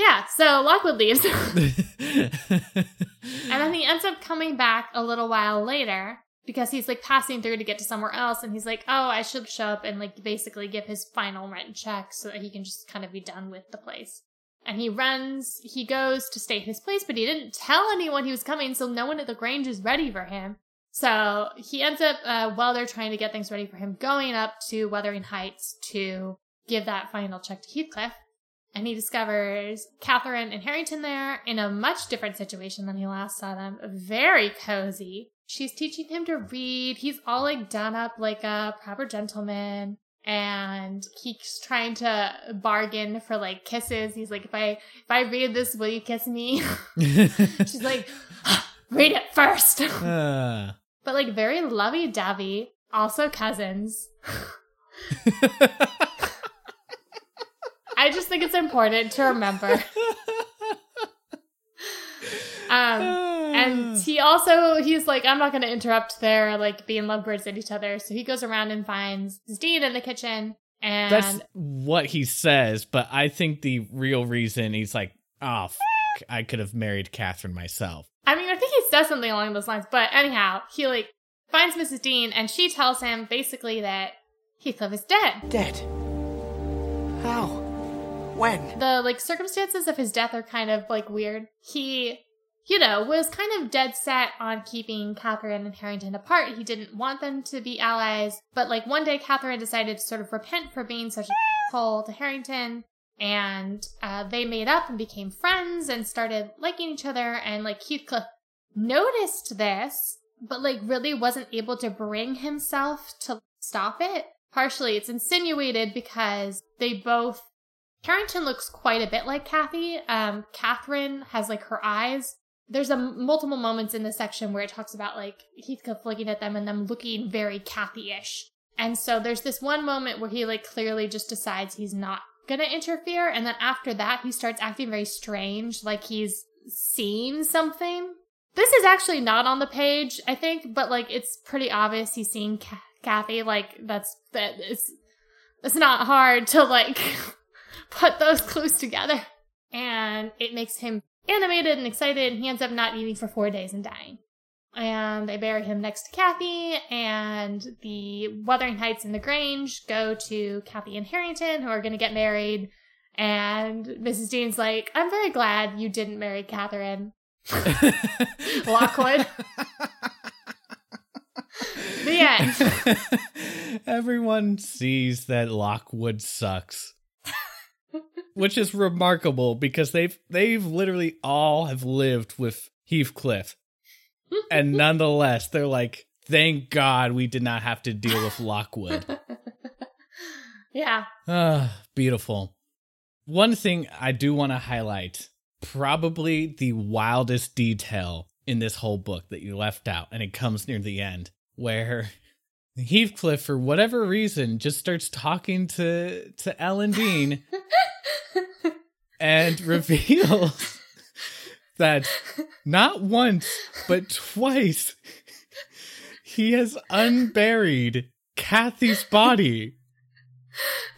Yeah, so Lockwood leaves. And then he ends up coming back a little while later because he's like passing through to get to somewhere else. And he's like, oh, I should show up and like basically give his final rent check so that he can just kind of be done with the place. And he runs, he goes to stay at his place, but he didn't tell anyone he was coming, so no one at the Grange is ready for him. So he ends up, uh, while they're trying to get things ready for him, going up to Wuthering Heights to give that final check to Heathcliff. And he discovers Catherine and Hareton there in a much different situation than he last saw them. Very cozy. She's teaching him to read. He's all like done up like a proper gentleman. And he's trying to bargain for like kisses. He's like, if I if I read this, will you kiss me? She's like, read it first. Uh, but like very lovey dovey. Also cousins. I just think it's important to remember. Um, and he also he's like, I'm not going to interrupt their like being lovebirds at each other. So he goes around and finds Dean in the kitchen, and that's what he says, but I think the real reason he's like, oh, f- I could have married Catherine myself. I mean, I think he says something along those lines. But anyhow, he like finds Mrs. Dean, and she tells him basically that Heathcliff is dead. Dead. How? When? The like circumstances of his death are kind of like weird. He, you know, was kind of dead set on keeping Catherine and Hareton apart. He didn't want them to be allies. But like one day, Catherine decided to sort of repent for being such a hole to Hareton. And uh, they made up and became friends and started liking each other. And like Heathcliff noticed this, but like really wasn't able to bring himself to stop it. Partially, it's insinuated because they both Hareton looks quite a bit like Kathy. Um, Catherine has like her eyes. There's a multiple moments in this section where it talks about like Heathcliff looking at them and them looking very Kathy-ish. And so there's this one moment where he like clearly just decides he's not gonna interfere, and then after that he starts acting very strange, like he's seeing something. This is actually not on the page, I think, but like it's pretty obvious he's seeing Kathy. Like that's that is it's not hard to like put those clues together. And it makes him animated and excited, and he ends up not eating for four days and dying. And they bury him next to Kathy, and the Wuthering Heights and the Grange go to Kathy and Hareton, who are going to get married. And Mrs. Dean's like, I'm very glad you didn't marry Catherine. Lockwood. the end. Everyone sees that Lockwood sucks. Which is remarkable because they've they've literally all have lived with Heathcliff. and nonetheless, they're like, thank God we did not have to deal with Lockwood. yeah. Ah, beautiful. One thing I do want to highlight probably the wildest detail in this whole book that you left out, and it comes near the end, where Heathcliff, for whatever reason, just starts talking to to Ellen Dean and reveals that not once but twice he has unburied Kathy's body.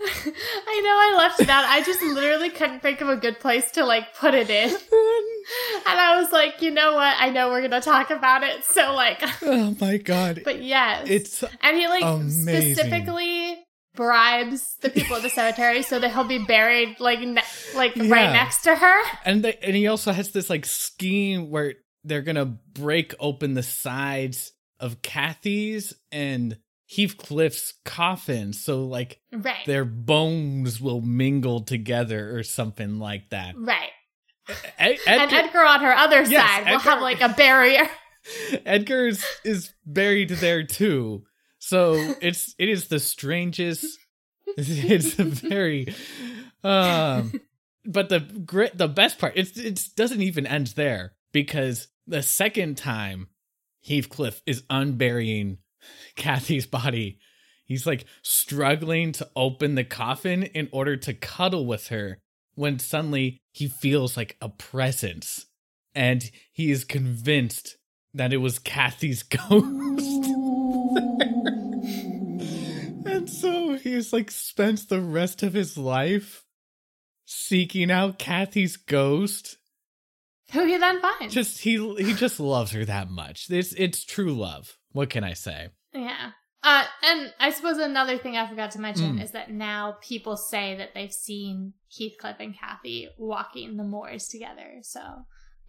I know I left it out. I just literally couldn't think of a good place to like put it in. And I was like, you know what? I know we're going to talk about it. So like Oh my god. But yes. It's and he like amazing. specifically bribes the people at the cemetery so that he'll be buried like ne- like Yeah. right next to her. and they, and he also has this like scheme where they're gonna break open the sides of Kathy's and Heathcliff's coffin, so like Right. their bones will mingle together or something like that. Right. Ed- and Edgar, Edgar on her other Yes, side will have like a barrier. Edgar is, is buried there too, so it's it is the strangest. It's a very, um, but the grit the best part it's it doesn't even end there because the second time Heathcliff is unburying Kathy's body, he's like struggling to open the coffin in order to cuddle with her when suddenly he feels like a presence and he is convinced that it was Kathy's ghost. and so he's like spends the rest of his life seeking out Kathy's ghost. Who he then finds. Just he he just loves her that much. It's it's true love. What can I say? Yeah. Uh, and I suppose another thing I forgot to mention Mm. is that now people say that they've seen Heathcliff and Kathy walking the moors together, so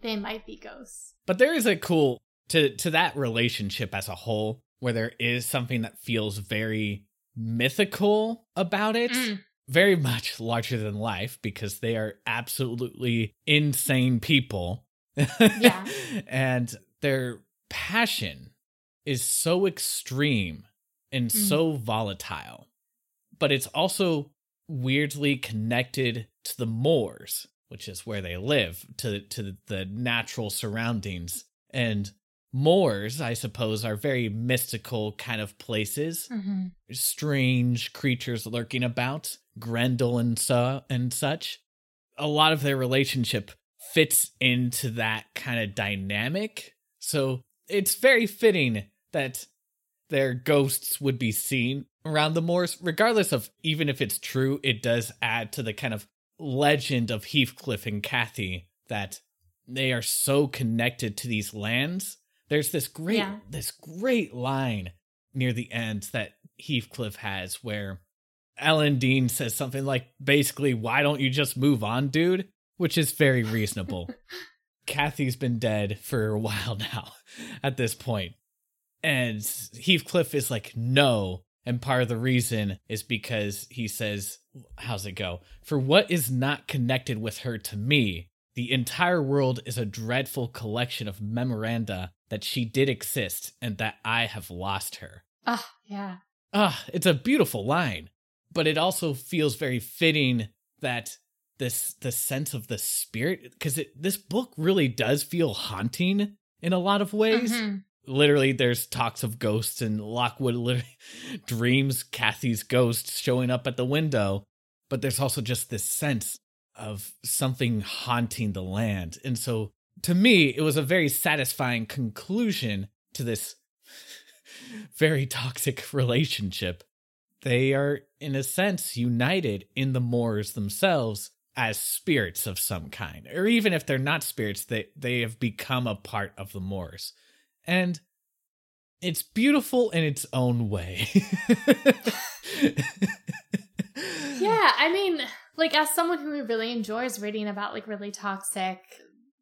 they might be ghosts. But there is a cool to to that relationship as a whole where there is something that feels very mythical about it. Mm. Very much larger than life because they are absolutely insane people. Yeah. and their passion is so extreme and Mm. so volatile. But it's also weirdly connected to the moors, which is where they live, to to the natural surroundings. And moors, I suppose, are very mystical kind of places. Mm-hmm. Strange creatures lurking about, Grendel and so and such. A lot of their relationship fits into that kind of dynamic. So it's very fitting that their ghosts would be seen around the moors, regardless of even if it's true, it does add to the kind of legend of Heathcliff and Kathy that they are so connected to these lands. There's this great Yeah. this great line near the end that Heathcliff has where Ellen Dean says something like basically, why don't you just move on, dude? Which is very reasonable. Kathy's been dead for a while now at this point. And Heathcliff is like, no. And part of the reason is because he says, how's it go? For what is not connected with her to me, the entire world is a dreadful collection of memoranda that she did exist and that I have lost her. Ah, yeah. Ah, it's a beautiful line, but it also feels very fitting that this the sense of the spirit because it this book really does feel haunting in a lot of ways. Mhm. Literally, there's talks of ghosts, and Lockwood literally dreams Kathy's ghost showing up at the window. But there's also just this sense of something haunting the land. And so, to me, it was a very satisfying conclusion to this very toxic relationship. They are, in a sense, united in the Moors themselves as spirits of some kind. Or even if they're not spirits, they, they have become a part of the Moors. And it's beautiful in its own way. Yeah, I mean, like as someone who really enjoys reading about like really toxic,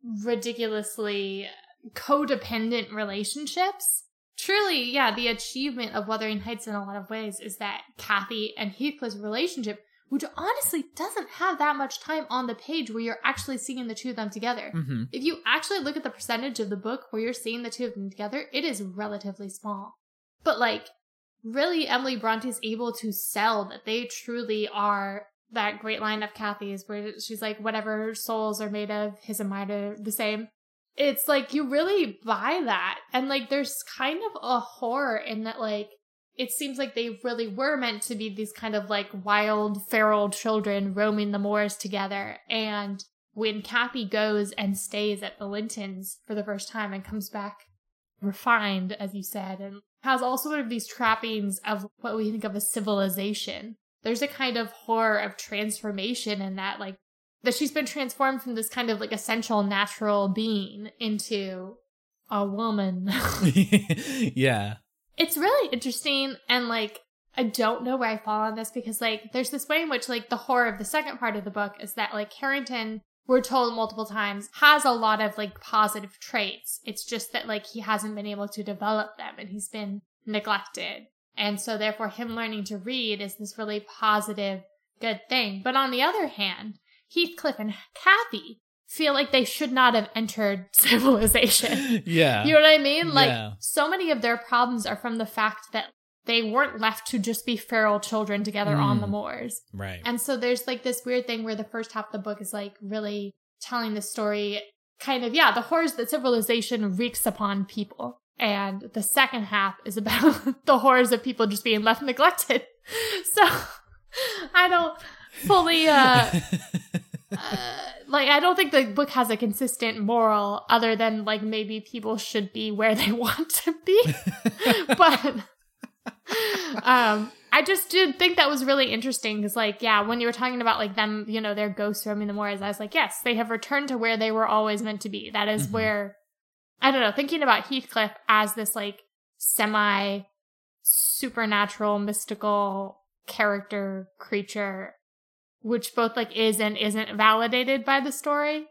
ridiculously codependent relationships, truly, yeah, the achievement of Wuthering Heights in a lot of ways is that Kathy and Heathcliff's relationship, which honestly doesn't have that much time on the page where you're actually seeing the two of them together. Mhm. If you actually look at the percentage of the book where you're seeing the two of them together, it is relatively small. But like, really, Emily Bronte is able to sell that they truly are that great line of Kathy's where she's like, whatever souls are made of, his and mine are the same. It's like you really buy that. And like there's kind of a horror in that like it seems like they really were meant to be these kind of like wild feral children roaming the moors together. And when Kathy goes and stays at the Lintons for the first time and comes back refined, as you said, and has all sort of these trappings of what we think of as civilization. There's a kind of horror of transformation in that, like, that she's been transformed from this kind of like essential natural being into a woman. yeah. it's really interesting and like I don't know where I fall on this because like there's this way in which like the horror of the second part of the book is that like Hareton we're told multiple times has a lot of like positive traits. It's just that like he hasn't been able to develop them and he's been neglected. And so therefore him learning to read is this really positive good thing. But on the other hand, Heathcliff and Kathy feel like they should not have entered civilization. Yeah. You know what I mean? Like Yeah. so many of their problems are from the fact that they weren't left to just be feral children together on the Mm. moors. right. And so there's like this weird thing where the first half of the book is like really telling the story kind of, yeah, the horrors that civilization wreaks upon people. And the second half is about the horrors of people just being left neglected. So I don't fully, uh, uh, like, I don't think the book has a consistent moral other than like maybe people should be where they want to be. but um I just did think that was really interesting because, like, yeah, when you were talking about like them, you know, their ghosts roaming the moors, I was like, yes, they have returned to where they were always meant to be. That is Mhm. where I don't know. Thinking about Heathcliff as this like semi supernatural, mystical character creature, which both like is and isn't validated by the story.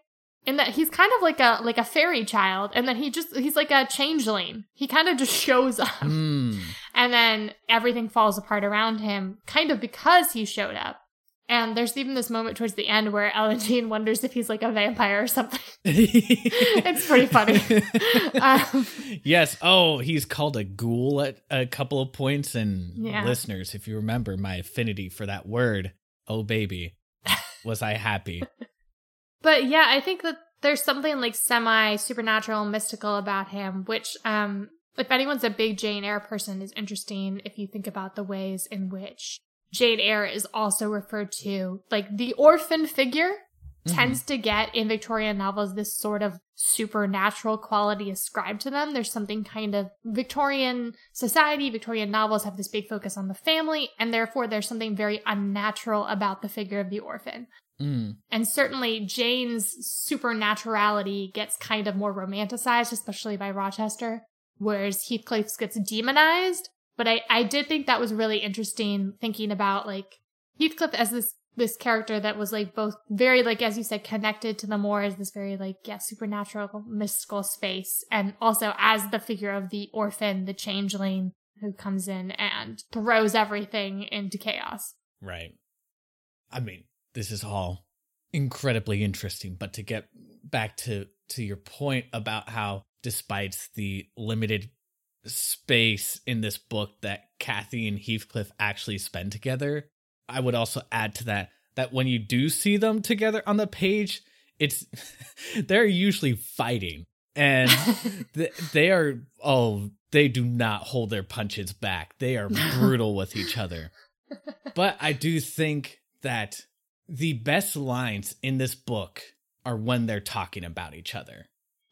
In that he's kind of like a like a fairy child, and then he just he's like a changeling. He kind of just shows up. Mm. And then everything falls apart around him, kind of because he showed up. And there's even this moment towards the end where Ellen Dean wonders if he's like a vampire or something. it's pretty funny. Um, yes. Oh, he's called a ghoul at a couple of points. And Yeah. listeners, if you remember my affinity for that word, oh baby, was I happy? But yeah, I think that there's something like semi supernatural mystical about him, which, um, if anyone's a big Jane Eyre person, is interesting if you think about the ways in which Jane Eyre is also referred to. Like the orphan figure tends to get in Victorian novels this sort of supernatural quality ascribed to them. There's something kind of Victorian society, Victorian novels have this big focus on the family, and therefore there's something very unnatural about the figure of the orphan. Mm. And certainly Jane's supernaturality gets kind of more romanticized, especially by Rochester, whereas Heathcliff's gets demonized. But I, I did think that was really interesting thinking about like Heathcliff as this this character that was like both very like as you said connected to the moor as this very like yeah supernatural mystical space and also as the figure of the orphan the changeling who comes in and throws everything into chaos Right. I mean, this is all incredibly interesting, but to get back to to your point about how despite the limited space in this book that Kathy and Heathcliff actually spend together, I would also add to that that when you do see them together on the page, it's they're usually fighting and th- they are oh they do not hold their punches back. They are brutal with each other. But I do think that the best lines in this book are when they're talking about each other.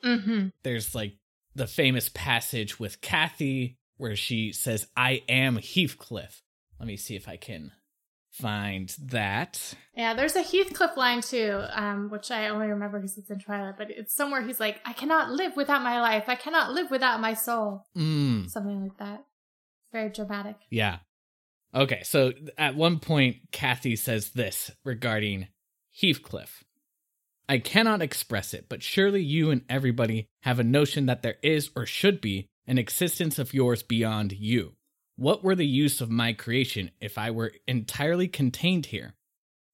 mm-hmm There's like the famous passage with Kathy where she says, I am Heathcliff. Let me see if I can find that. yeah there's a heathcliff line too um which i only remember because it's in twilight but it's somewhere he's like i cannot live without my life i cannot live without my soul Mm, something like that very dramatic yeah. Okay, so at one point, Kathy says this regarding Heathcliff. I cannot express it, but surely you and everybody have a notion that there is or should be an existence of yours beyond you. What were the use of my creation if I were entirely contained here?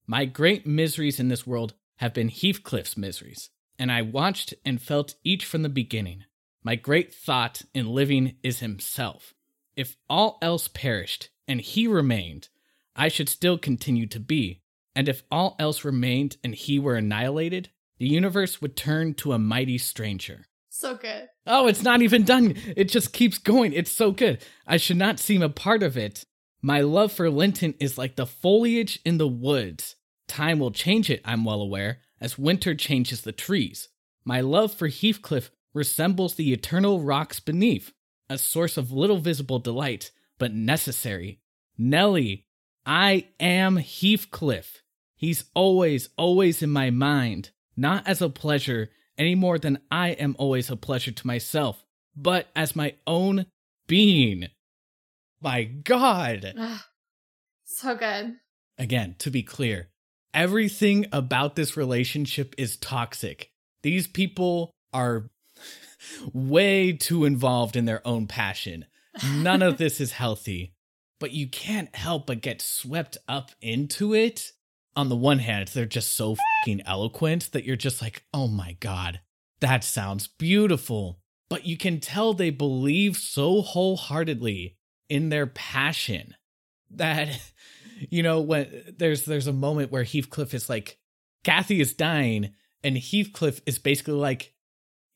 My great miseries in this world have been Heathcliff's miseries, and I watched and felt each from the beginning. My great thought in living is himself. If all else perished and he remained, I should still continue to be. And if all else remained and he were annihilated, the universe would turn to a mighty stranger. so good Oh, it's not even done. It just keeps going. It's so good. I should not seem a part of it. My love for Linton is like the foliage in the woods. Time will change it, I'm well aware, as winter changes the trees. My love for Heathcliff resembles the eternal rocks beneath, a source of little visible delight, but necessary. Nellie, I am Heathcliff. He's always, always in my mind, not as a pleasure any more than I am always a pleasure to myself, but as my own being. My God. Ugh. so good Again, to be clear, everything about this relationship is toxic. These people are way too involved in their own passion. None of this is healthy, but you can't help but get swept up into it. On the one hand, they're just so fucking eloquent that you're just like, oh my god, that sounds beautiful. But you can tell they believe so wholeheartedly in their passion that you know when there's there's a moment where Heathcliff is like Kathy is dying and Heathcliff is basically like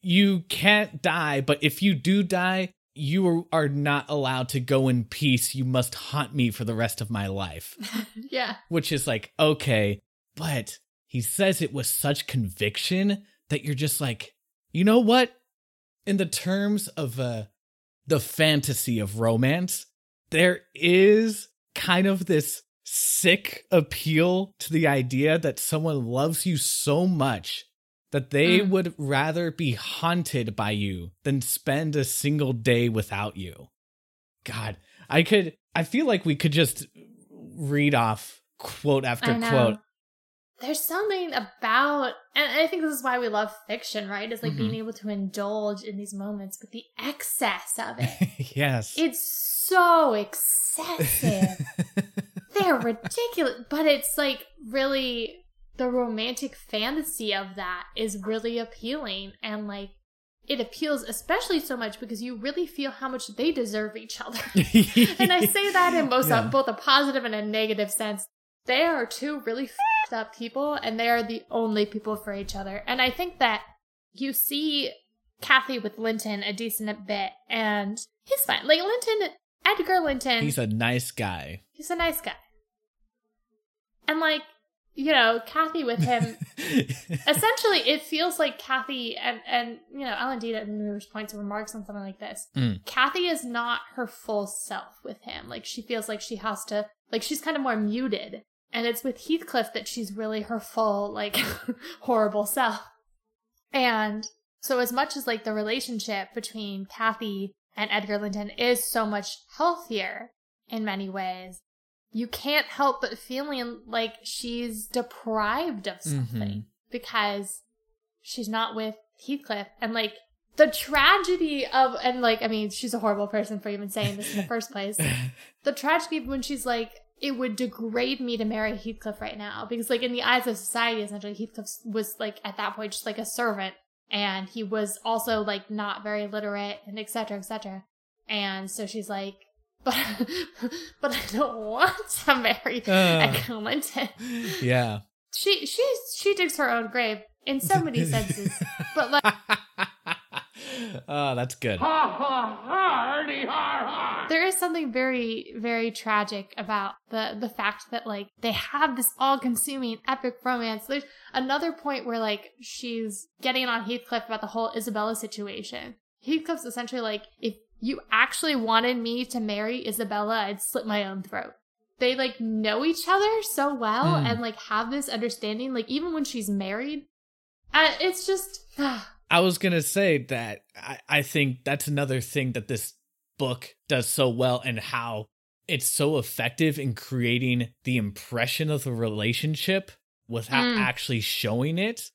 you can't die but if you do die you are not allowed to go in peace. You must haunt me for the rest of my life. Yeah. Which is like okay but he says it with such conviction that you're just like you know what? In the terms of uh the fantasy of romance there is kind of this sick appeal to the idea that someone loves you so much that they Mm. would rather be haunted by you than spend a single day without you. God, I could, I feel like we could just read off quote after quote. There's something about, and I think this is why we love fiction, right? Is like Mhm. being able to indulge in these moments, but the excess of it. yes. it's so excessive. They're ridiculous, but it's like really the romantic fantasy of that is really appealing and like it appeals especially so much because you really feel how much they deserve each other. and I say that in most uh, Yeah. both a positive and a negative sense. They are two really fucked up people, and they are the only people for each other. And I think that you see Kathy with Linton a decent bit, and he's fine. Like Linton, Edgar Linton, He's a nice guy. he's a nice guy. And like, you know, Kathy with him, essentially, it feels like Kathy and and you know, Ellen Dean at numerous points remarks on something like this. Mm. Kathy is not her full self with him. Like she feels like she has to, like she's kind of more muted. And it's with Heathcliff that she's really her full, like, horrible self. And so, as much as like the relationship between Kathy and Edgar Linton is so much healthier in many ways, you can't help but feeling like she's deprived of something Mhm. because she's not with Heathcliff. And like the tragedy of, and like, I mean, she's a horrible person for even saying this in the first place. The tragedy of when she's like, it would degrade me to marry Heathcliff right now because, like, in the eyes of society, essentially, Heathcliff was like at that point just like a servant, and he was also like not very literate and etc. etc. And so she's like, but but I don't want to marry Uh. Edgar Linton. yeah. She she she digs her own grave in so many senses, but like. oh, that's good. Ha ha hardy har har. there is something very very tragic about the the fact that like they have this all-consuming epic romance there's another point where like she's getting on heathcliff about the whole isabella situation heathcliff's essentially like if you actually wanted me to marry isabella i'd slit my own throat they like know each other so well Mm. and like have this understanding like even when she's married uh, it's just I was gonna say that I, I think that's another thing that this book does so well and how it's so effective in creating the impression of the relationship without Mm. actually showing it.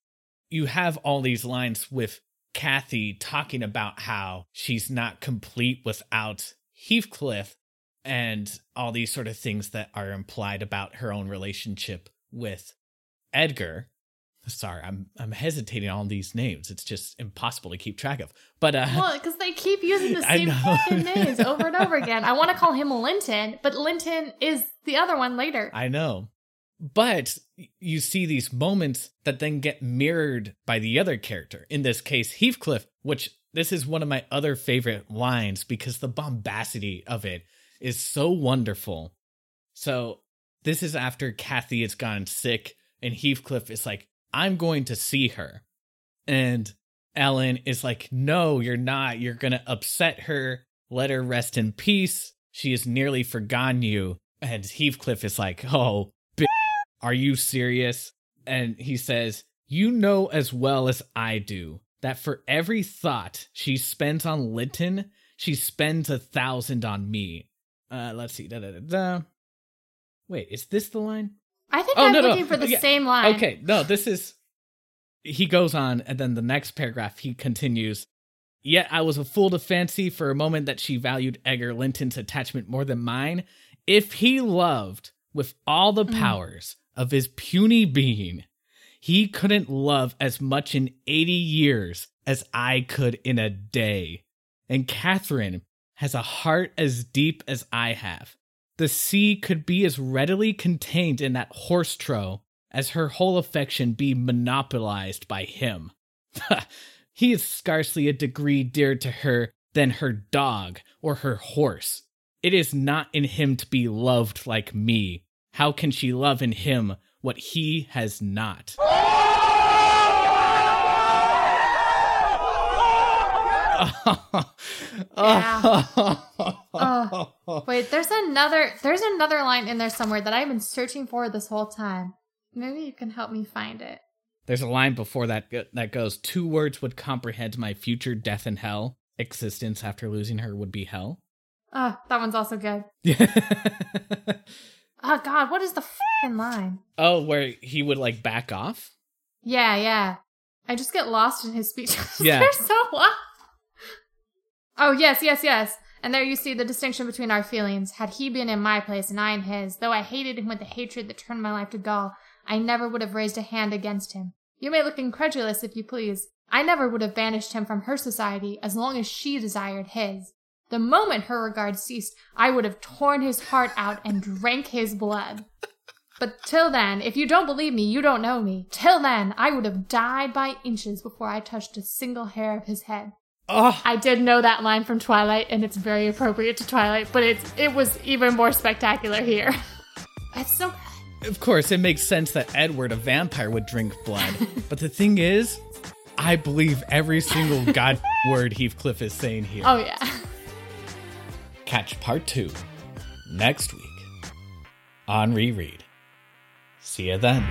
You have all these lines with Kathy talking about how she's not complete without Heathcliff and all these sort of things that are implied about her own relationship with Edgar. Sorry, I'm I'm hesitating on these names. It's just impossible to keep track of. But uh Well, because they keep using the same fucking names over and over again. I want to call him Linton, but Linton is the other one later. I know. But you see these moments that then get mirrored by the other character. In this case, Heathcliff, which this is one of my other favorite lines because the bombacity of it is so wonderful. So, this is after Kathy has gotten sick, and Heathcliff is like, I'm going to see her. And Ellen is like, No, you're not. You're going to upset her. Let her rest in peace. She has nearly forgotten you. And Heathcliff is like, Oh, are you serious? And he says, You know as well as I do that for every thought she spends on Linton, she spends a thousand on me. Uh, let's see. Da, da, da, da. Wait, is this the line? I think Oh, I'm no, no. looking for the Yeah. same line. Okay, no, this is. He goes on, and then the next paragraph he continues. Yet I was a fool to fancy for a moment that she valued Edgar Linton's attachment more than mine. If he loved with all the Mm. powers of his puny being, he couldn't love as much in 80 years as I could in a day. And Catherine has a heart as deep as I have. The sea could be as readily contained in that horse trough as her whole affection be monopolized by him. he is scarcely a degree dearer to her than her dog or her horse. It is not in him to be loved like me. How can she love in him what he has not? Oh, wait, there's another there's another line in there somewhere that I've been searching for this whole time. Maybe you can help me find it. There's a line before that that goes, Two words would comprehend my future death and hell. Existence after losing her would be hell. Oh, that one's also good. Oh god, what is the fucking line? oh, where he would like back off? Yeah, yeah. I just get lost in his speech. Yeah. They're so lost. Oh, yes, yes, yes. And there you see the distinction between our feelings. Had he been in my place and I in his, though I hated him with the hatred that turned my life to gall, I never would have raised a hand against him. You may look incredulous if you please. I never would have banished him from her society as long as she desired his. The moment her regard ceased, I would have torn his heart out and drank his blood. But till then, if you don't believe me, you don't know me. Till then, I would have died by inches before I touched a single hair of his head. Oh, I did know that line from Twilight, and it's very appropriate to Twilight, but it's it was even more spectacular here. It's so of course, it makes sense that Edward, a vampire, would drink blood. but the thing is, I believe every single god word Heathcliff is saying here. oh yeah. Catch part two next week on Reread. See you then.